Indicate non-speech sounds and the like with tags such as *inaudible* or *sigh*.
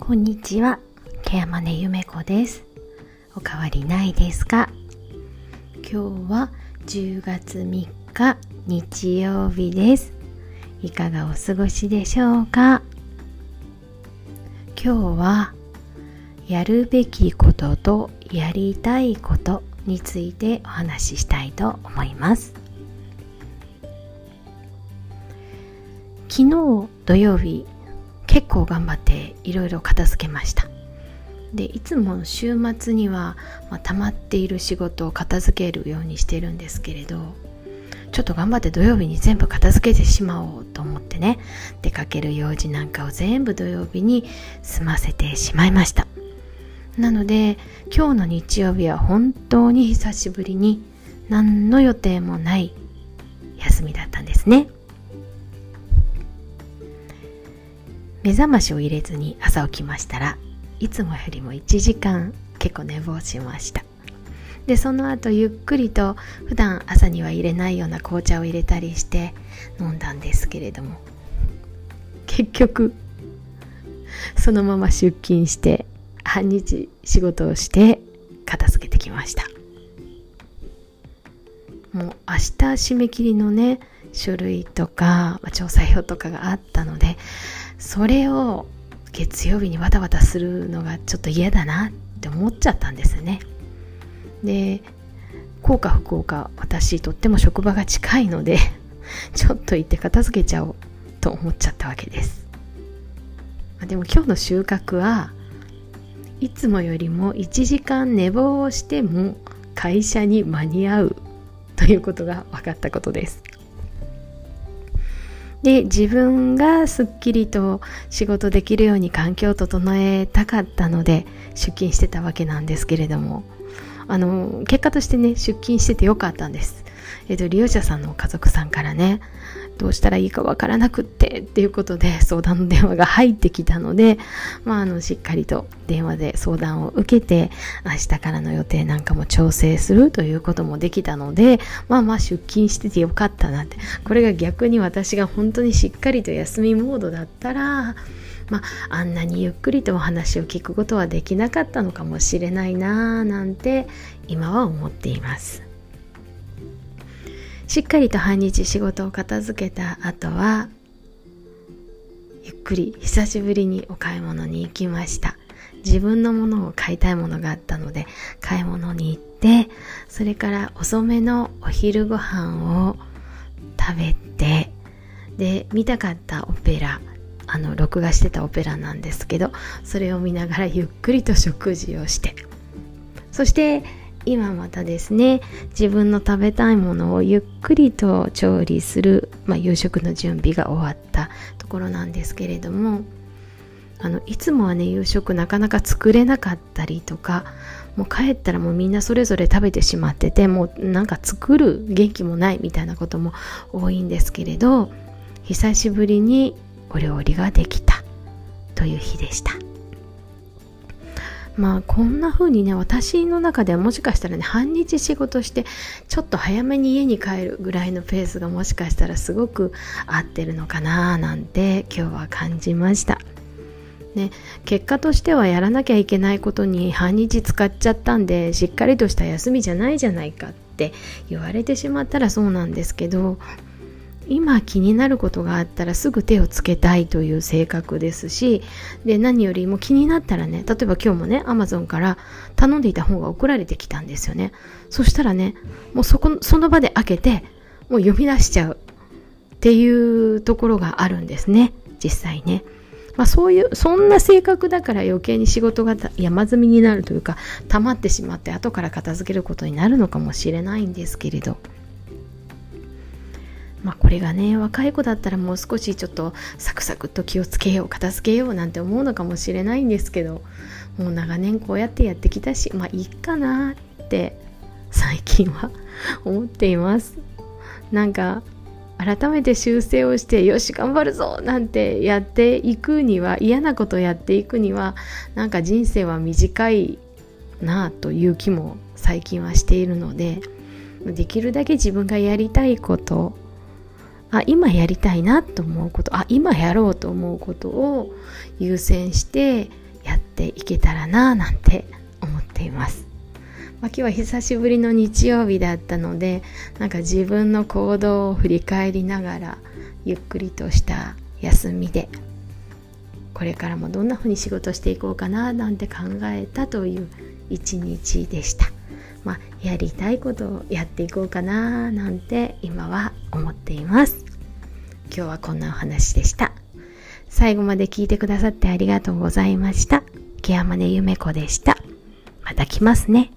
こんにちは、ケアマネゆめこです。おかわりないですか？今日は10月3日日曜日です。いかがお過ごしでしょうか？今日はやるべきこととやりたいことについてお話ししたいと思います。昨日土曜日結構頑張っていろいろ片付けました。でいつも週末には、まあ、溜まっている仕事を片付けるようにしてるんですけれどちょっと頑張って土曜日に全部片付けてしまおうと思ってね出かける用事なんかを全部土曜日に済ませてしまいました。なので今日の日曜日は本当に久しぶりに何の予定もない休みだったんですね。目覚ましを入れずに朝起きましたらいつもよりも1時間結構寝坊しました。でその後ゆっくりと普段朝には入れないような紅茶を入れたりして飲んだんですけれども結局そのまま出勤して半日仕事をして片付けてきました。もう明日締め切りのね書類とか、まあ、調査表とかがあったのでそれを月曜日にわたわたするのがちょっと嫌だなって思っちゃったんですね。で幸か不幸か私とっても職場が近いので *laughs* ちょっと行って片付けちゃおうと思っちゃったわけです。でも今日の収穫はいつもよりも1時間寝坊をしても会社に間に合うということが分かったことです。で自分がすっきりと仕事できるように環境を整えたかったので出勤してたわけなんですけれども。あの結果としてね出勤しててよかったんです。えっと利用者さんの家族さんからね。どうしたらいいかわからなくってっていうことで相談の電話が入ってきたので、まあ、あのしっかりと電話で相談を受けて明日からの予定なんかも調整するということもできたのでまあまあ出勤しててよかったなって。これが逆に私が本当にしっかりと休みモードだったらまあ、あんなにゆっくりとお話を聞くことはできなかったのかもしれないなぁなんて今は思っています。しっかりと半日仕事を片付けた後はゆっくり久しぶりにお買い物に行きました。自分のものを買いたいものがあったので買い物に行ってそれから遅めのお昼ご飯を食べてで見たかったオペラあの録画してたオペラなんですけどそれを見ながらゆっくりと食事をして。そして今またですね自分の食べたいものをゆっくりと調理する、まあ、夕食の準備が終わったところなんですけれどもあのいつもはね夕食なかなか作れなかったりとかもう帰ったらもうみんなそれぞれ食べてしまっててもうなんか作る元気もないみたいなことも多いんですけれど久しぶりにお料理ができたという日でした。まあこんな風にね私の中ではもしかしたらね半日仕事してちょっと早めに家に帰るぐらいのペースがもしかしたらすごく合ってるのかななんて今日は感じました。ね、結果としてはやらなきゃいけないことに半日使っちゃったんでしっかりとした休みじゃないじゃないかって言われてしまったらそうなんですけど今気になることがあったらすぐ手をつけたいという性格ですしで何よりも気になったらね例えば今日もね Amazon から頼んでいた本が送られてきたんですよね。そしたらねもうそこその場で開けてもう読み出しちゃう。っていうところがあるんですね。実際ね。まあ、そういうそんな性格だから余計に仕事が山積みになるというか溜まってしまって後から片付けることになるのかもしれないんですけれど。まあこれがね若い子だったらもう少しちょっとサクサクっと気をつけよう片付けようなんて思うのかもしれないんですけどもう長年こうやってやってきたしまあいいかなって最近は思っています。なんか改めて修正をしてよし頑張るぞなんてやっていくには嫌なことやっていくにはなんか人生は短いなあという気も最近はしているのでできるだけ自分がやりたいことあ今やりたいなと思うことあ今やろうと思うことを優先してやっていけたらななんて思っています。まあ、今日は久しぶりの日曜日だったのでなんか自分の行動を振り返りながらゆっくりとした休みでこれからもどんな風に仕事していこうかななんて考えたという一日でした。まあ、やりたいことをやっていこうかななんて今は思っています。今日はこんなお話でした。最後まで聞いてくださってありがとうございました。ケアマネゆめこでした。また来ますね。